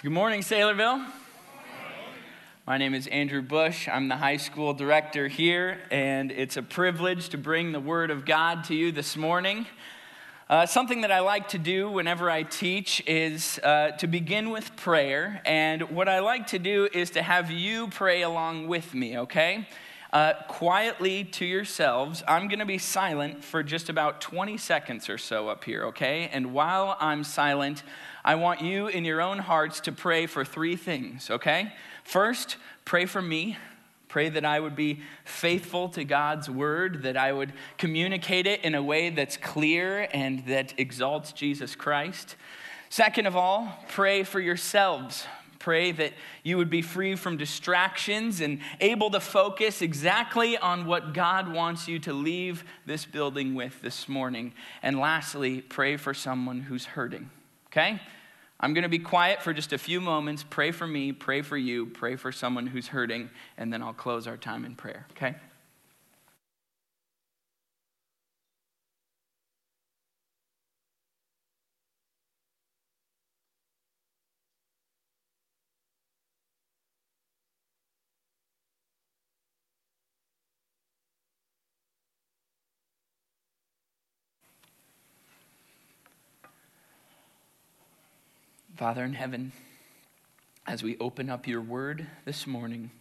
Good morning, Saylorville. My name is Andrew Bush. I'm the high school director here, and it's a privilege to bring the Word of God to you this morning. Uh, something that I like to do whenever I teach is uh, to begin with prayer, and what I like to do is to have you pray along with me, okay? Uh, quietly to yourselves, I'm going to be silent for just about 20 seconds or so up here, okay? And while I'm silent, I want you in your own hearts to pray for three things, okay? First, pray for me. Pray that I would be faithful to God's word, that I would communicate it in a way that's clear and that exalts Jesus Christ. Second of all, pray for yourselves. Pray that you would be free from distractions and able to focus exactly on what God wants you to leave this building with this morning. And lastly, pray for someone who's hurting. Okay? I'm going to be quiet for just a few moments. Pray for me, pray for you, pray for someone who's hurting, and then I'll close our time in prayer, okay? Father in heaven, as we open up your word this morning,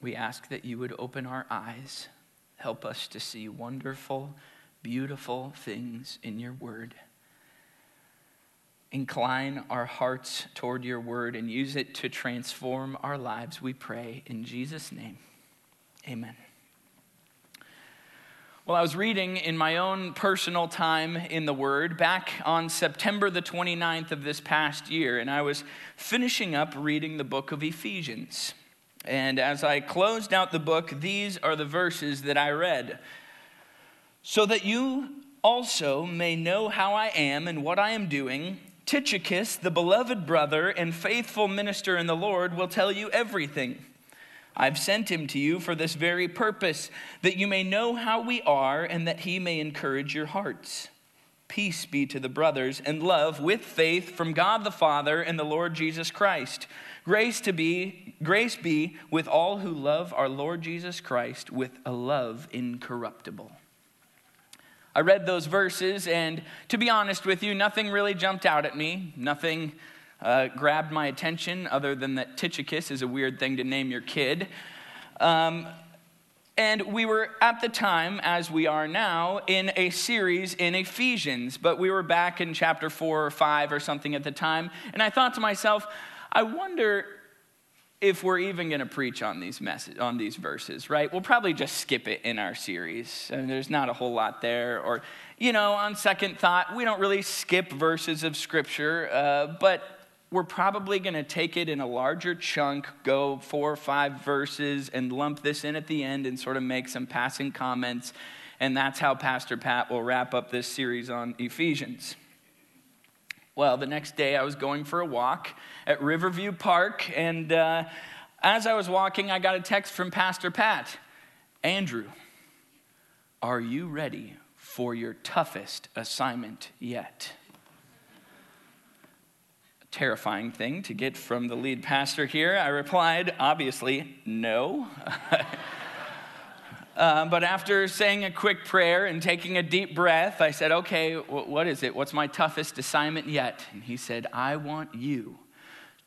we ask that you would open our eyes, help us to see wonderful, beautiful things in your word. Incline our hearts toward your word and use it to transform our lives, we pray. In Jesus' name, amen. Well, I was reading in my own personal time in the Word back on September the 29th of this past year, and I was finishing up reading the book of Ephesians. And as I closed out the book, these are the verses that I read. So that you also may know how I am and what I am doing, Tychicus, the beloved brother and faithful minister in the Lord, will tell you everything. I've sent him to you for this very purpose, that you may know how we are and that he may encourage your hearts. Peace be to the brothers and love with faith from God the Father and the Lord Jesus Christ. Grace to be grace be with all who love our Lord Jesus Christ with a love incorruptible. I read those verses and to be honest with you nothing really jumped out at me. Nothing uh, grabbed my attention, other than that Tychicus is a weird thing to name your kid. Um, and we were at the time, as we are now, in a series in Ephesians, but we were back in chapter four or five or something at the time. And I thought to myself, I wonder if we're even going to preach on these message, on these verses, right? We'll probably just skip it in our series. and there's not a whole lot there. Or, you know, on second thought, we don't really skip verses of Scripture, uh, but we're probably going to take it in a larger chunk, go four or five verses, and lump this in at the end and sort of make some passing comments. And that's how Pastor Pat will wrap up this series on Ephesians. Well, the next day I was going for a walk at Riverview Park, and uh, as I was walking, I got a text from Pastor Pat Andrew, are you ready for your toughest assignment yet? Terrifying thing to get from the lead pastor here. I replied, obviously, no. uh, but after saying a quick prayer and taking a deep breath, I said, okay, what is it? What's my toughest assignment yet? And he said, I want you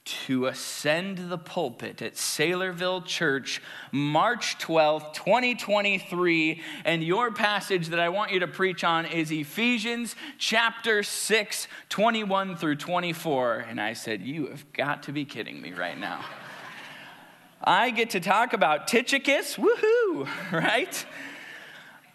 to ascend the pulpit at Saylorville Church March 12th, 2023. And your passage that I want you to preach on is Ephesians chapter 6, 21 through 24. And I said, You have got to be kidding me right now. I get to talk about Tychicus, woohoo, right?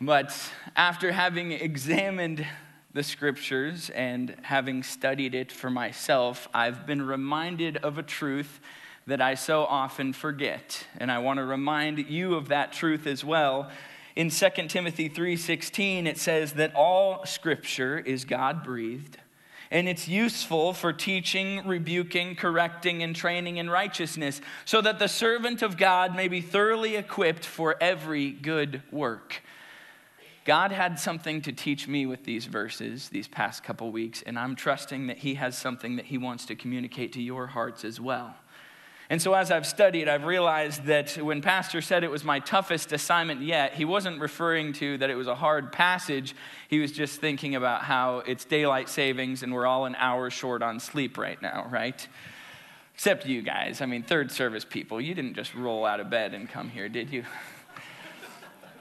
But after having examined the scriptures and having studied it for myself, I've been reminded of a truth that I so often forget. And I want to remind you of that truth as well. In 2 Timothy 3:16 it says that all scripture is God-breathed and it's useful for teaching, rebuking, correcting and training in righteousness so that the servant of God may be thoroughly equipped for every good work. God had something to teach me with these verses these past couple weeks, and I'm trusting that He has something that He wants to communicate to your hearts as well. And so, as I've studied, I've realized that when Pastor said it was my toughest assignment yet, he wasn't referring to that it was a hard passage. He was just thinking about how it's daylight savings and we're all an hour short on sleep right now, right? Except you guys. I mean, third service people, you didn't just roll out of bed and come here, did you?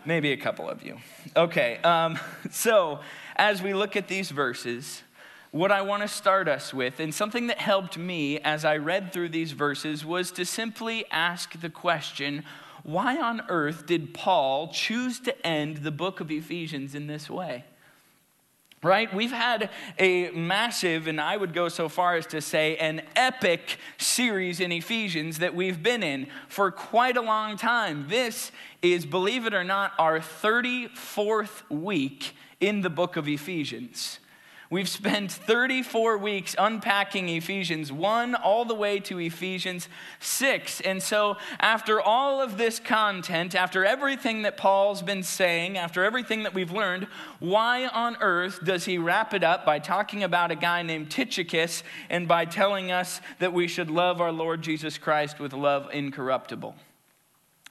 Maybe a couple of you. Okay, um, so as we look at these verses, what I want to start us with, and something that helped me as I read through these verses, was to simply ask the question why on earth did Paul choose to end the book of Ephesians in this way? Right? We've had a massive, and I would go so far as to say, an epic series in Ephesians that we've been in for quite a long time. This is, believe it or not, our 34th week in the book of Ephesians. We've spent 34 weeks unpacking Ephesians 1 all the way to Ephesians 6. And so, after all of this content, after everything that Paul's been saying, after everything that we've learned, why on earth does he wrap it up by talking about a guy named Tychicus and by telling us that we should love our Lord Jesus Christ with love incorruptible?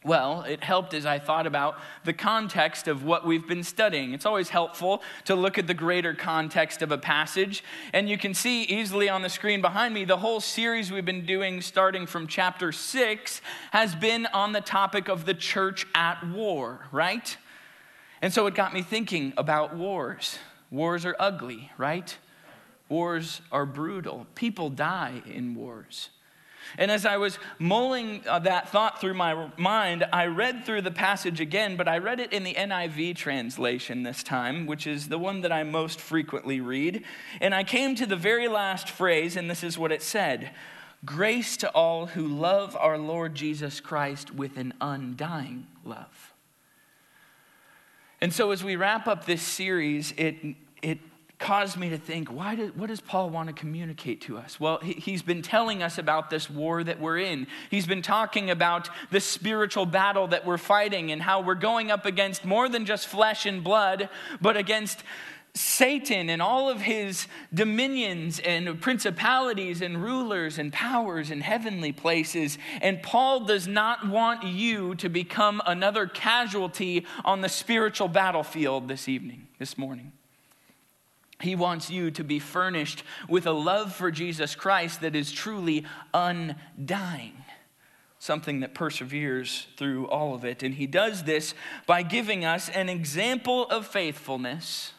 Well, it helped as I thought about the context of what we've been studying. It's always helpful to look at the greater context of a passage. And you can see easily on the screen behind me, the whole series we've been doing, starting from chapter six, has been on the topic of the church at war, right? And so it got me thinking about wars. Wars are ugly, right? Wars are brutal. People die in wars. And as I was mulling uh, that thought through my mind, I read through the passage again, but I read it in the NIV translation this time, which is the one that I most frequently read. And I came to the very last phrase, and this is what it said Grace to all who love our Lord Jesus Christ with an undying love. And so, as we wrap up this series, it, it caused me to think, why did, what does Paul want to communicate to us? Well, he, has been telling us about this war that we're in. He's been talking about the spiritual battle that we're fighting and how we're going up against more than just flesh and blood, but against Satan and all of his dominions and principalities and rulers and powers in heavenly places. And Paul does not want you to become another casualty on the spiritual battlefield this evening, this morning. He wants you to be furnished with a love for Jesus Christ that is truly undying, something that perseveres through all of it. And he does this by giving us an example of faithfulness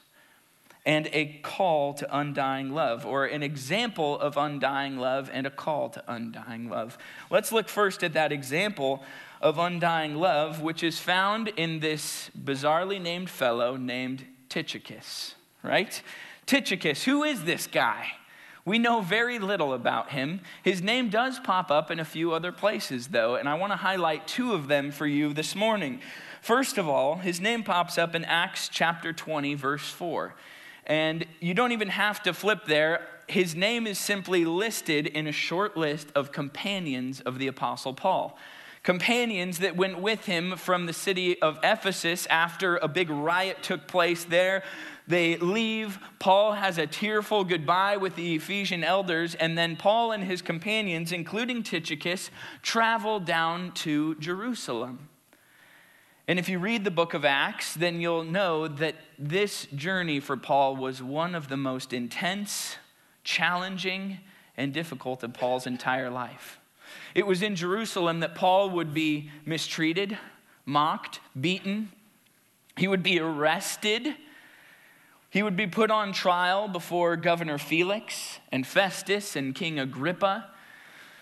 and a call to undying love, or an example of undying love and a call to undying love. Let's look first at that example of undying love, which is found in this bizarrely named fellow named Tychicus, right? Tychicus, who is this guy? We know very little about him. His name does pop up in a few other places, though, and I want to highlight two of them for you this morning. First of all, his name pops up in Acts chapter 20, verse 4. And you don't even have to flip there. His name is simply listed in a short list of companions of the Apostle Paul companions that went with him from the city of Ephesus after a big riot took place there. They leave. Paul has a tearful goodbye with the Ephesian elders, and then Paul and his companions, including Tychicus, travel down to Jerusalem. And if you read the book of Acts, then you'll know that this journey for Paul was one of the most intense, challenging, and difficult of Paul's entire life. It was in Jerusalem that Paul would be mistreated, mocked, beaten. He would be arrested he would be put on trial before Governor Felix and Festus and King Agrippa.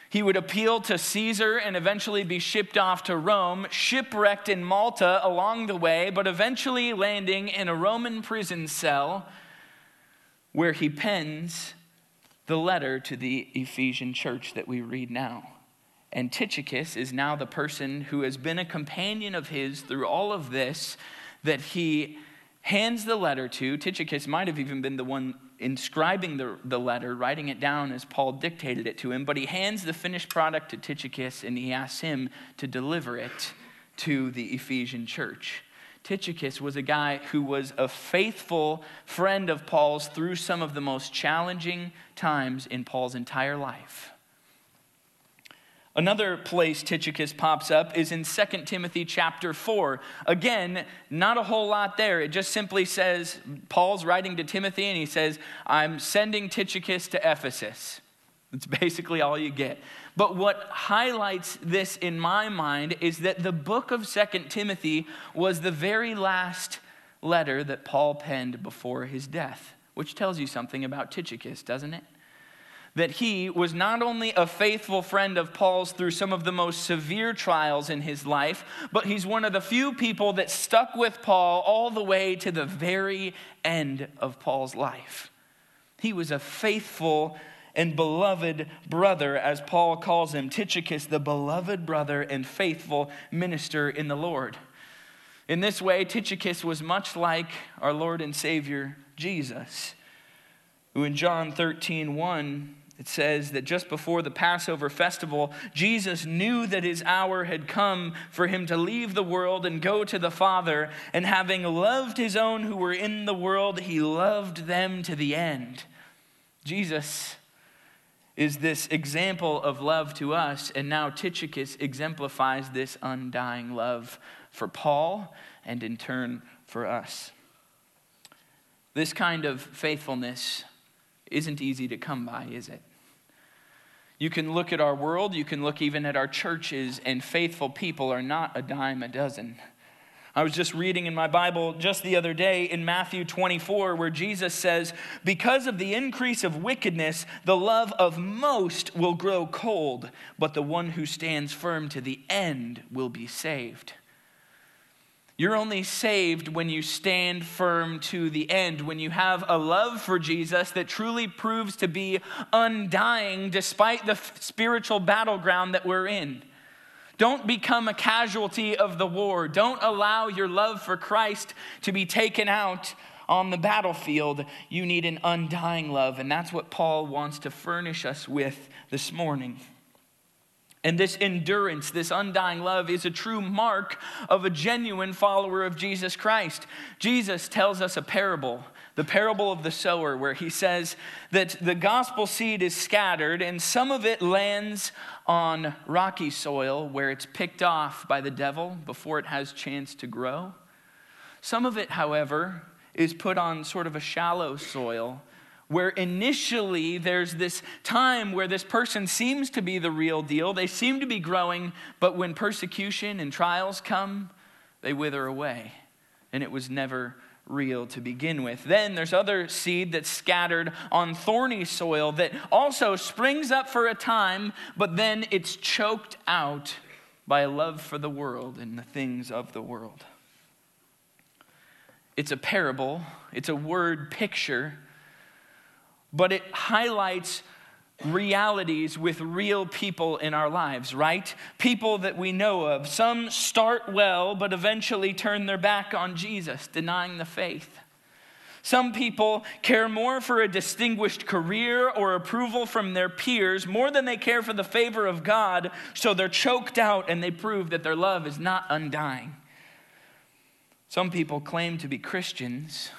He would appeal to Caesar and eventually be shipped off to Rome, shipwrecked in Malta along the way, but eventually landing in a Roman prison cell where he pens the letter to the Ephesian church that we read now. And Tychicus is now the person who has been a companion of his through all of this that he hands the letter to. Tychicus might have even been the one inscribing the, the letter, writing it down as Paul dictated it to him, but he hands the finished product to Tychicus and he asks him to deliver it to the Ephesian church. Tychicus was a guy who was a faithful friend of Paul's through some of the most challenging times in Paul's entire life. Another place Tychicus pops up is in 2 Timothy chapter 4. Again, not a whole lot there. It just simply says, Paul's writing to Timothy and he says, I'm sending Tychicus to Ephesus. That's basically all you get. But what highlights this in my mind is that the book of 2 Timothy was the very last letter that Paul penned before his death, which tells you something about Tychicus, doesn't it? That he was not only a faithful friend of Paul's through some of the most severe trials in his life, but he's one of the few people that stuck with Paul all the way to the very end of Paul's life. He was a faithful and beloved brother, as Paul calls him, Tychicus, the beloved brother and faithful minister in the Lord. In this way, Tychicus was much like our Lord and Savior Jesus, who in John 13, 1 it says that just before the Passover festival, Jesus knew that his hour had come for him to leave the world and go to the Father. And having loved his own who were in the world, he loved them to the end. Jesus is this example of love to us, and now Tychicus exemplifies this undying love for Paul and in turn for us. This kind of faithfulness isn't easy to come by, is it? You can look at our world, you can look even at our churches, and faithful people are not a dime a dozen. I was just reading in my Bible just the other day in Matthew 24, where Jesus says, Because of the increase of wickedness, the love of most will grow cold, but the one who stands firm to the end will be saved. You're only saved when you stand firm to the end, when you have a love for Jesus that truly proves to be undying despite the spiritual battleground that we're in. Don't become a casualty of the war. Don't allow your love for Christ to be taken out on the battlefield. You need an undying love, and that's what Paul wants to furnish us with this morning. And this endurance, this undying love, is a true mark of a genuine follower of Jesus Christ. Jesus tells us a parable, the parable of the sower, where he says that the gospel seed is scattered and some of it lands on rocky soil where it's picked off by the devil before it has chance to grow. Some of it, however, is put on sort of a shallow soil where initially there's this time where this person seems to be the real deal. They seem to be growing, but when persecution and trials come, they wither away. And it was never real to begin with. Then there's other seed that's scattered on thorny soil that also springs up for a time, but then it's choked out by a love for the world and the things of the world. It's a parable, it's a word picture but it highlights realities with real people in our lives, right? People that we know of. Some start well, but eventually turn their back on Jesus, denying the faith. Some people care more for a distinguished career or approval from their peers more than they care for the favor of God, so they're choked out and they prove that their love is not undying. Some people claim to be Christians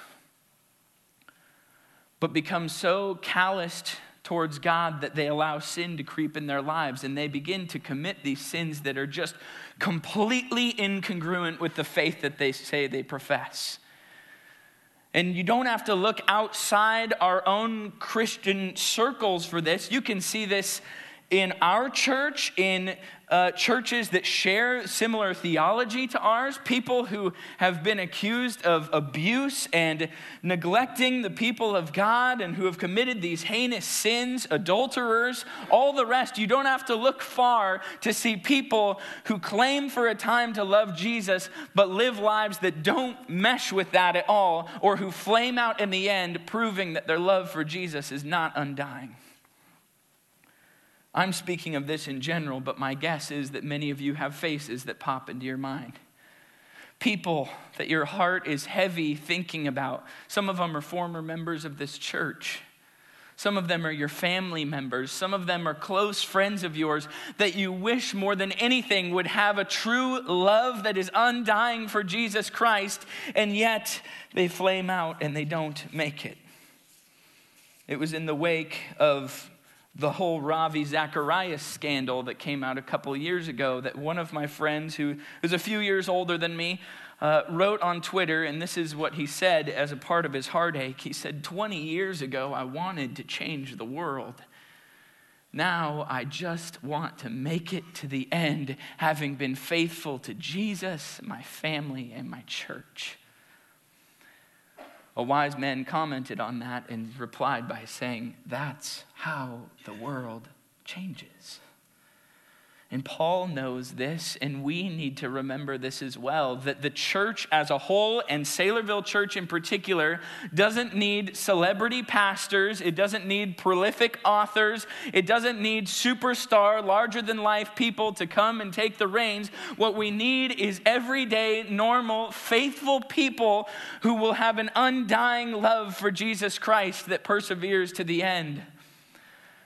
but become so calloused towards God that they allow sin to creep in their lives and they begin to commit these sins that are just completely incongruent with the faith that they say they profess. And you don't have to look outside our own Christian circles for this. You can see this in our church, in uh, churches that share similar theology to ours, people who have been accused of abuse and neglecting the people of God and who have committed these heinous sins, adulterers, all the rest. You don't have to look far to see people who claim for a time to love Jesus but live lives that don't mesh with that at all, or who flame out in the end, proving that their love for Jesus is not undying. I'm speaking of this in general, but my guess is that many of you have faces that pop into your mind. People that your heart is heavy thinking about. Some of them are former members of this church. Some of them are your family members. Some of them are close friends of yours that you wish more than anything would have a true love that is undying for Jesus Christ, and yet they flame out and they don't make it. It was in the wake of the whole Ravi Zacharias scandal that came out a couple years ago that one of my friends, who is a few years older than me, uh, wrote on Twitter, and this is what he said as a part of his heartache. He said, 20 years ago, I wanted to change the world. Now I just want to make it to the end, having been faithful to Jesus, my family, and my church. A wise man commented on that and replied by saying, That's how the world changes. And Paul knows this, and we need to remember this as well that the church as a whole, and Saylorville Church in particular, doesn't need celebrity pastors. It doesn't need prolific authors. It doesn't need superstar, larger than life people to come and take the reins. What we need is everyday, normal, faithful people who will have an undying love for Jesus Christ that perseveres to the end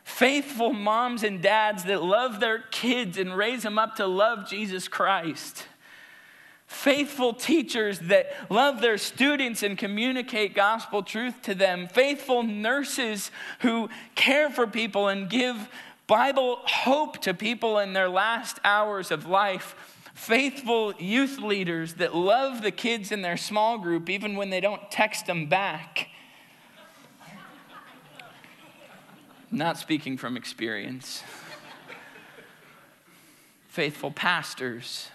faithful moms and dads that love their kids and raise them up to love Jesus Christ. Faithful teachers that love their students and communicate gospel truth to them. Faithful nurses who care for people and give Bible hope to people in their last hours of life. Faithful youth leaders that love the kids in their small group even when they don't text them back not speaking from experience. Faithful pastors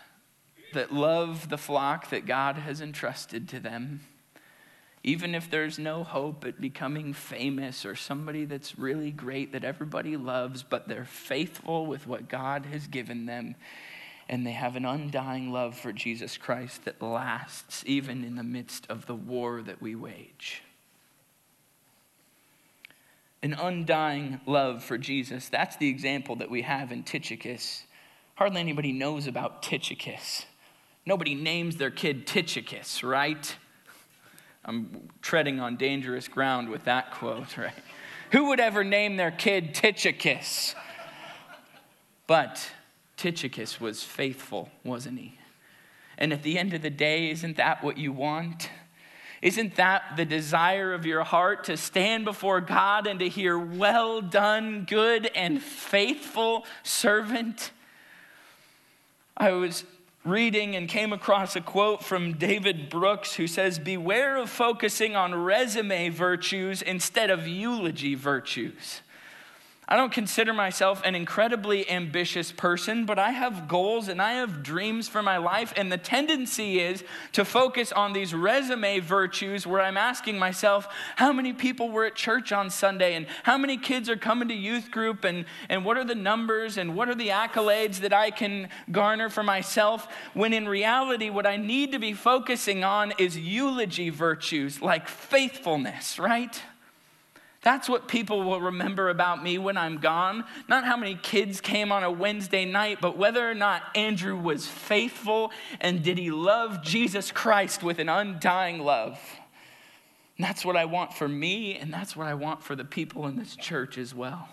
that love the flock that God has entrusted to them, even if there's no hope at becoming famous or somebody that's really great that everybody loves, but they're faithful with what God has given them. And they have an undying love for Jesus Christ that lasts even in the midst of the war that we wage an undying love for Jesus. That's the example that we have in Tychicus. Hardly anybody knows about Tychicus. Nobody names their kid Tychicus, right? I'm treading on dangerous ground with that quote, right? Who would ever name their kid Tychicus? But Tychicus was faithful, wasn't he? And at the end of the day, isn't that what you want? Isn't that the desire of your heart to stand before God and to hear, Well done, good and faithful servant? I was reading and came across a quote from David Brooks who says, Beware of focusing on resume virtues instead of eulogy virtues. I don't consider myself an incredibly ambitious person, but I have goals and I have dreams for my life. And the tendency is to focus on these resume virtues where I'm asking myself, how many people were at church on Sunday? And how many kids are coming to youth group? And, and what are the numbers? And what are the accolades that I can garner for myself? When in reality, what I need to be focusing on is eulogy virtues like faithfulness, right? That's what people will remember about me when I'm gone. Not how many kids came on a Wednesday night, but whether or not Andrew was faithful and did he love Jesus Christ with an undying love. That's what I want for me, and that's what I want for the people in this church as well.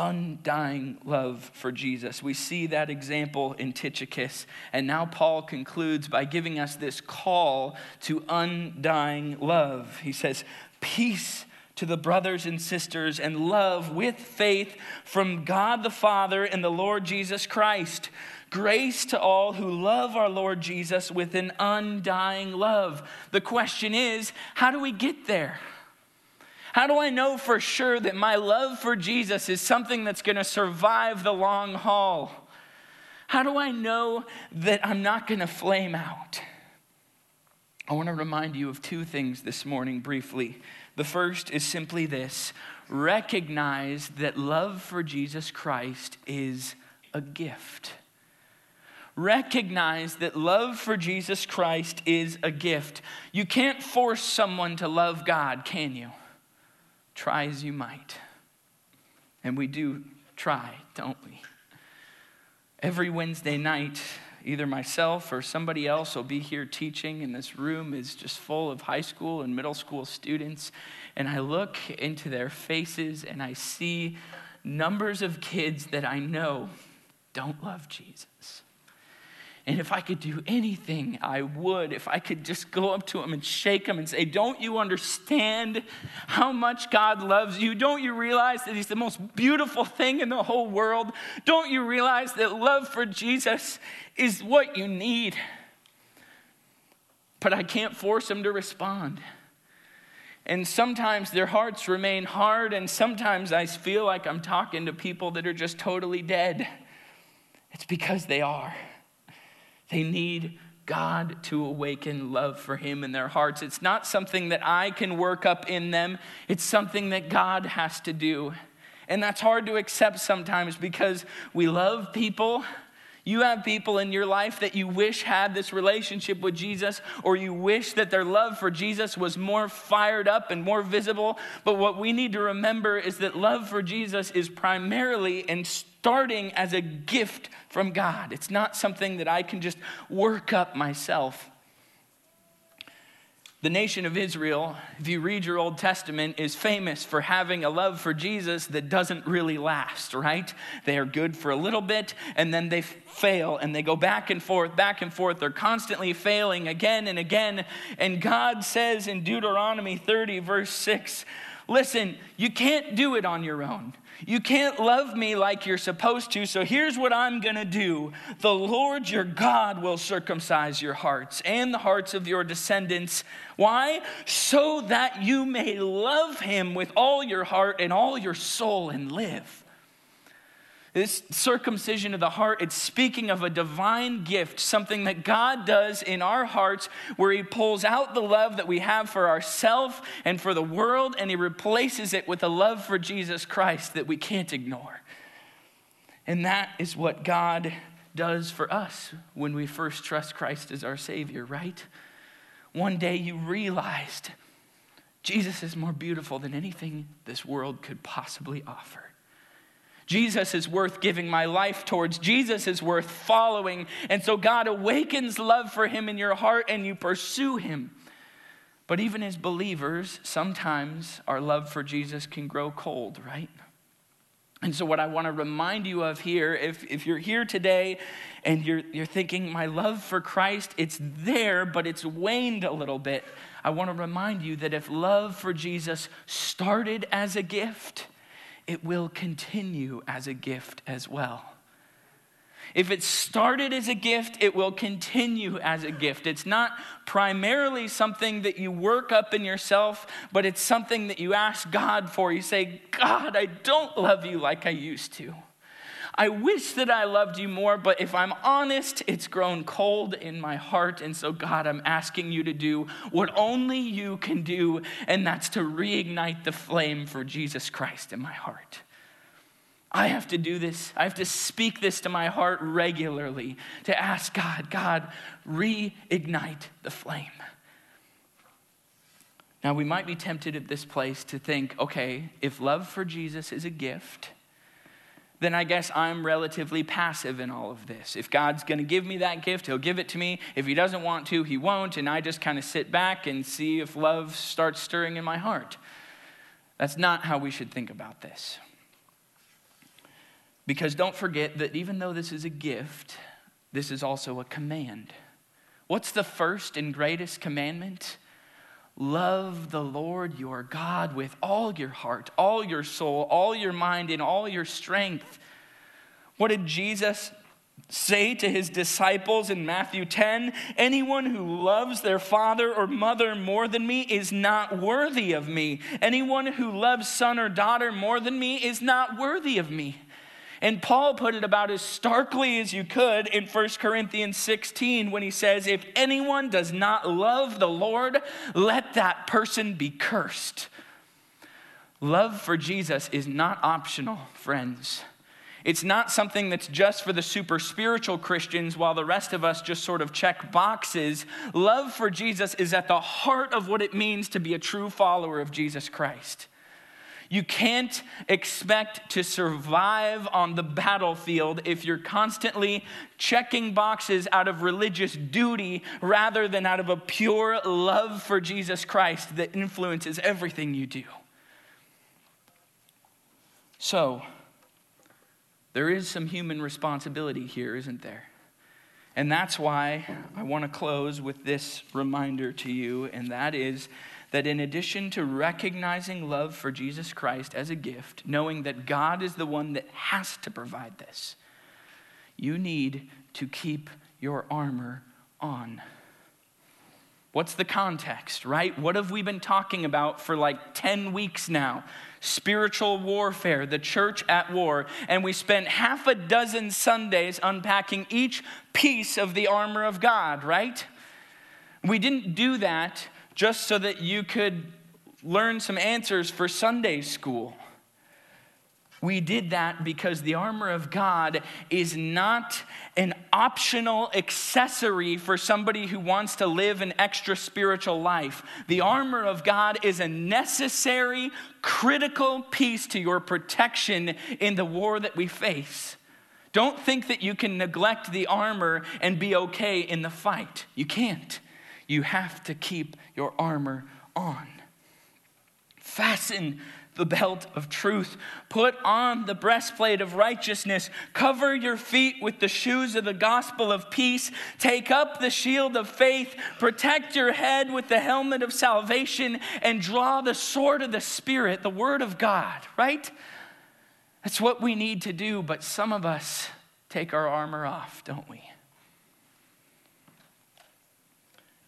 Undying love for Jesus. We see that example in Tychicus. And now Paul concludes by giving us this call to undying love. He says, peace to the brothers and sisters and love with faith from God the Father and the Lord Jesus Christ. Grace to all who love our Lord Jesus with an undying love. The question is how do we get there? How do I know for sure that my love for Jesus is something that's going to survive the long haul? How do I know that I'm not going to flame out? I want to remind you of two things this morning briefly. The first is simply this recognize that love for Jesus Christ is a gift. Recognize that love for Jesus Christ is a gift. You can't force someone to love God, can you? Try as you might. And we do try, don't we? Every Wednesday night, either myself or somebody else will be here teaching, and this room is just full of high school and middle school students. And I look into their faces and I see numbers of kids that I know don't love Jesus. And if I could do anything, I would. If I could just go up to him and shake him and say, Don't you understand how much God loves you? Don't you realize that he's the most beautiful thing in the whole world? Don't you realize that love for Jesus is what you need? But I can't force them to respond. And sometimes their hearts remain hard, and sometimes I feel like I'm talking to people that are just totally dead. It's because they are. They need God to awaken love for Him in their hearts. It's not something that I can work up in them, it's something that God has to do. And that's hard to accept sometimes because we love people. You have people in your life that you wish had this relationship with Jesus, or you wish that their love for Jesus was more fired up and more visible. But what we need to remember is that love for Jesus is primarily and starting as a gift from God. It's not something that I can just work up myself. The nation of Israel, if you read your Old Testament, is famous for having a love for Jesus that doesn't really last, right? They are good for a little bit and then they fail and they go back and forth, back and forth. They're constantly failing again and again. And God says in Deuteronomy 30, verse 6, listen, you can't do it on your own. You can't love me like you're supposed to, so here's what I'm gonna do. The Lord your God will circumcise your hearts and the hearts of your descendants. Why? So that you may love him with all your heart and all your soul and live. This circumcision of the heart, it's speaking of a divine gift, something that God does in our hearts where He pulls out the love that we have for ourselves and for the world and He replaces it with a love for Jesus Christ that we can't ignore. And that is what God does for us when we first trust Christ as our Savior, right? One day you realized Jesus is more beautiful than anything this world could possibly offer. Jesus is worth giving my life towards. Jesus is worth following. And so God awakens love for him in your heart and you pursue him. But even as believers, sometimes our love for Jesus can grow cold, right? And so, what I want to remind you of here, if, if you're here today and you're, you're thinking, my love for Christ, it's there, but it's waned a little bit, I want to remind you that if love for Jesus started as a gift, it will continue as a gift as well. If it started as a gift, it will continue as a gift. It's not primarily something that you work up in yourself, but it's something that you ask God for. You say, God, I don't love you like I used to. I wish that I loved you more, but if I'm honest, it's grown cold in my heart. And so, God, I'm asking you to do what only you can do, and that's to reignite the flame for Jesus Christ in my heart. I have to do this. I have to speak this to my heart regularly to ask God, God, reignite the flame. Now, we might be tempted at this place to think okay, if love for Jesus is a gift, then I guess I'm relatively passive in all of this. If God's going to give me that gift, He'll give it to me. If He doesn't want to, He won't. And I just kind of sit back and see if love starts stirring in my heart. That's not how we should think about this. Because don't forget that even though this is a gift, this is also a command. What's the first and greatest commandment? Love the Lord your God with all your heart, all your soul, all your mind, and all your strength. What did Jesus say to his disciples in Matthew 10? Anyone who loves their father or mother more than me is not worthy of me. Anyone who loves son or daughter more than me is not worthy of me. And Paul put it about as starkly as you could in 1 Corinthians 16 when he says, If anyone does not love the Lord, let that person be cursed. Love for Jesus is not optional, friends. It's not something that's just for the super spiritual Christians while the rest of us just sort of check boxes. Love for Jesus is at the heart of what it means to be a true follower of Jesus Christ. You can't expect to survive on the battlefield if you're constantly checking boxes out of religious duty rather than out of a pure love for Jesus Christ that influences everything you do. So, there is some human responsibility here, isn't there? And that's why I want to close with this reminder to you, and that is that in addition to recognizing love for Jesus Christ as a gift, knowing that God is the one that has to provide this, you need to keep your armor on. What's the context, right? What have we been talking about for like 10 weeks now? Spiritual warfare, the church at war. And we spent half a dozen Sundays unpacking each piece of the armor of God, right? We didn't do that just so that you could learn some answers for Sunday school. We did that because the armor of God is not an optional accessory for somebody who wants to live an extra spiritual life. The armor of God is a necessary, critical piece to your protection in the war that we face. Don't think that you can neglect the armor and be okay in the fight. You can't. You have to keep your armor on. Fasten the belt of truth. Put on the breastplate of righteousness. Cover your feet with the shoes of the gospel of peace. Take up the shield of faith. Protect your head with the helmet of salvation. And draw the sword of the Spirit, the word of God, right? That's what we need to do, but some of us take our armor off, don't we?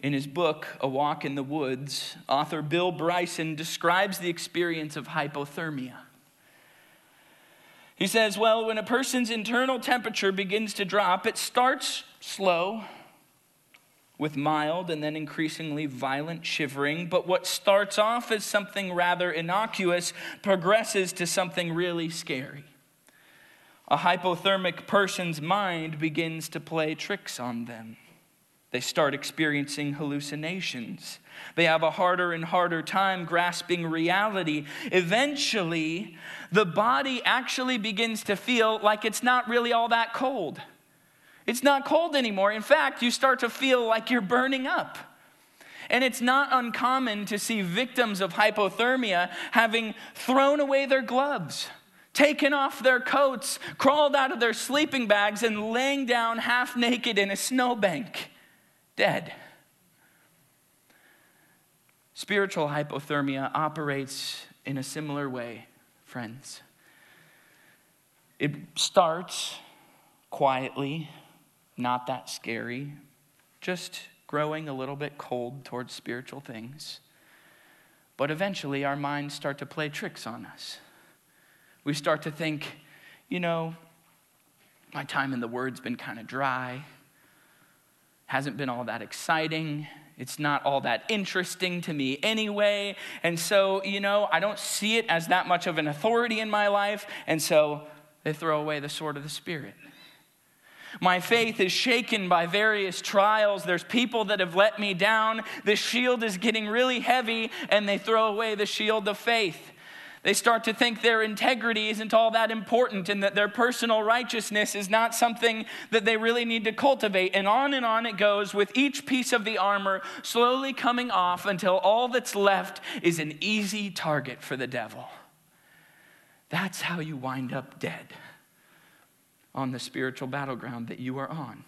In his book, A Walk in the Woods, author Bill Bryson describes the experience of hypothermia. He says, Well, when a person's internal temperature begins to drop, it starts slow with mild and then increasingly violent shivering. But what starts off as something rather innocuous progresses to something really scary. A hypothermic person's mind begins to play tricks on them. They start experiencing hallucinations. They have a harder and harder time grasping reality. Eventually, the body actually begins to feel like it's not really all that cold. It's not cold anymore. In fact, you start to feel like you're burning up. And it's not uncommon to see victims of hypothermia having thrown away their gloves, taken off their coats, crawled out of their sleeping bags, and laying down half naked in a snowbank dead. Spiritual hypothermia operates in a similar way, friends. It starts quietly, not that scary, just growing a little bit cold towards spiritual things. But eventually, our minds start to play tricks on us. We start to think, you know, my time in the Word's been kind of dry hasn't been all that exciting. It's not all that interesting to me anyway. And so, you know, I don't see it as that much of an authority in my life. And so they throw away the sword of the Spirit. My faith is shaken by various trials. There's people that have let me down. The shield is getting really heavy, and they throw away the shield of faith. They start to think their integrity isn't all that important and that their personal righteousness is not something that they really need to cultivate. And on and on it goes with each piece of the armor slowly coming off until all that's left is an easy target for the devil. That's how you wind up dead on the spiritual battleground that you are on.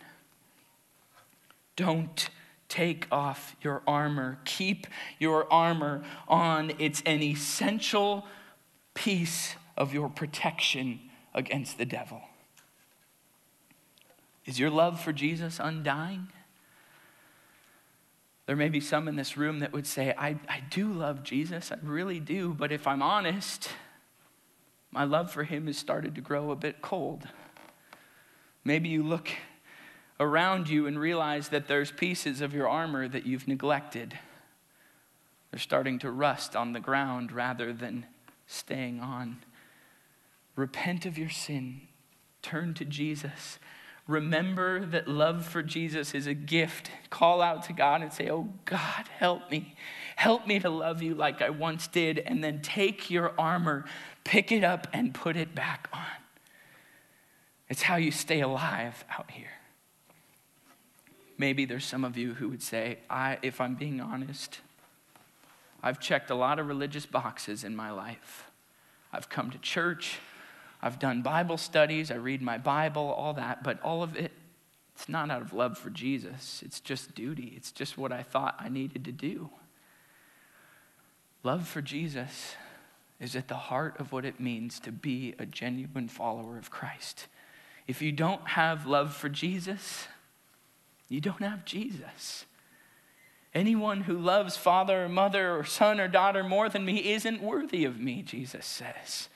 Don't take off your armor. Keep your armor on. It's an essential piece of your protection against the devil. Is your love for Jesus undying? There may be some in this room that would say, I, I do love Jesus, I really do, but if I'm honest, my love for him has started to grow a bit cold. Maybe you look around you and realize that there's pieces of your armor that you've neglected. They're starting to rust on the ground rather than staying on. Repent of your sin, turn to Jesus. Remember that love for Jesus is a gift. Call out to God and say, Oh God, help me. Help me to love you like I once did, and then take your armor, pick it up, and put it back on. It's how you stay alive out here. Maybe there's some of you who would say, I, if I'm being honest, I've checked a lot of religious boxes in my life. I've come to church, I've done Bible studies, I read my Bible, all that, but all of it, it's not out of love for Jesus. It's just duty. It's just what I thought I needed to do. Love for Jesus is at the heart of what it means to be a genuine follower of Christ. If you don't have love for Jesus, you don't have Jesus. Anyone who loves father or mother or son or daughter more than me isn't worthy of me, Jesus says.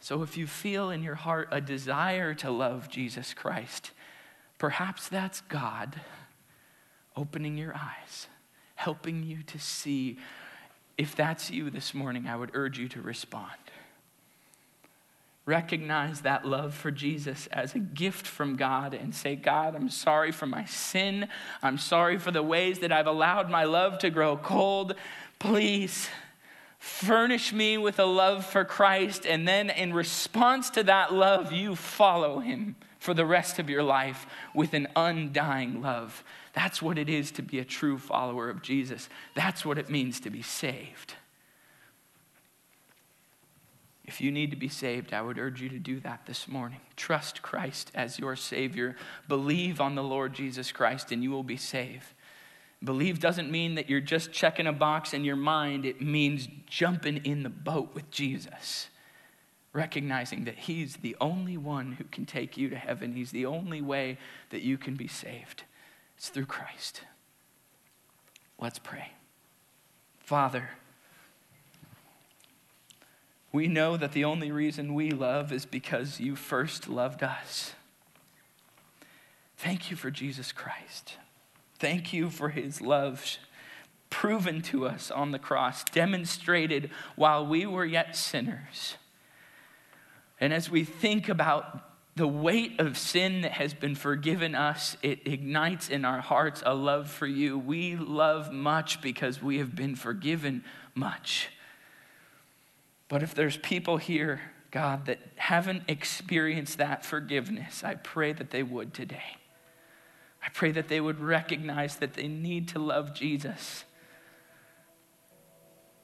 So if you feel in your heart a desire to love Jesus Christ, perhaps that's God opening your eyes, helping you to see. If that's you this morning, I would urge you to respond recognize that love for Jesus as a gift from God and say, God, I'm sorry for my sin. I'm sorry for the ways that I've allowed my love to grow cold. Please furnish me with a love for Christ. And then, in response to that love, you follow him for the rest of your life with an undying love. That's what it is to be a true follower of Jesus. That's what it means to be saved. If you need to be saved, I would urge you to do that this morning. Trust Christ as your Savior. Believe on the Lord Jesus Christ, and you will be saved. Believe doesn't mean that you're just checking a box in your mind, it means jumping in the boat with Jesus. Recognizing that He's the only one who can take you to heaven, He's the only way that you can be saved. It's through Christ. Let's pray. Father, we know that the only reason we love is because you first loved us. Thank you for Jesus Christ. Thank you for his love proven to us on the cross, demonstrated while we were yet sinners. And as we think about the weight of sin that has been forgiven us, it ignites in our hearts a love for you. We love much because we have been forgiven much. But if there's people here, God, that haven't experienced that forgiveness, I pray that they would today. I pray that they would recognize that they need to love Jesus.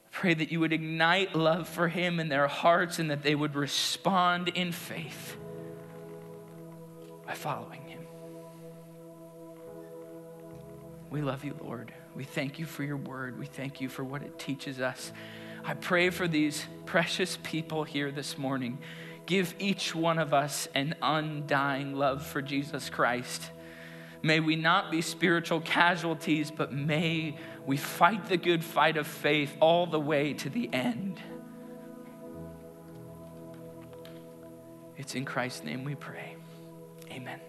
I pray that you would ignite love for him in their hearts and that they would respond in faith by following him. We love you, Lord. We thank you for your word. We thank you for what it teaches us. I pray for these precious people here this morning. Give each one of us an undying love for Jesus Christ. May we not be spiritual casualties, but may we fight the good fight of faith all the way to the end. It's in Christ's name we pray. Amen.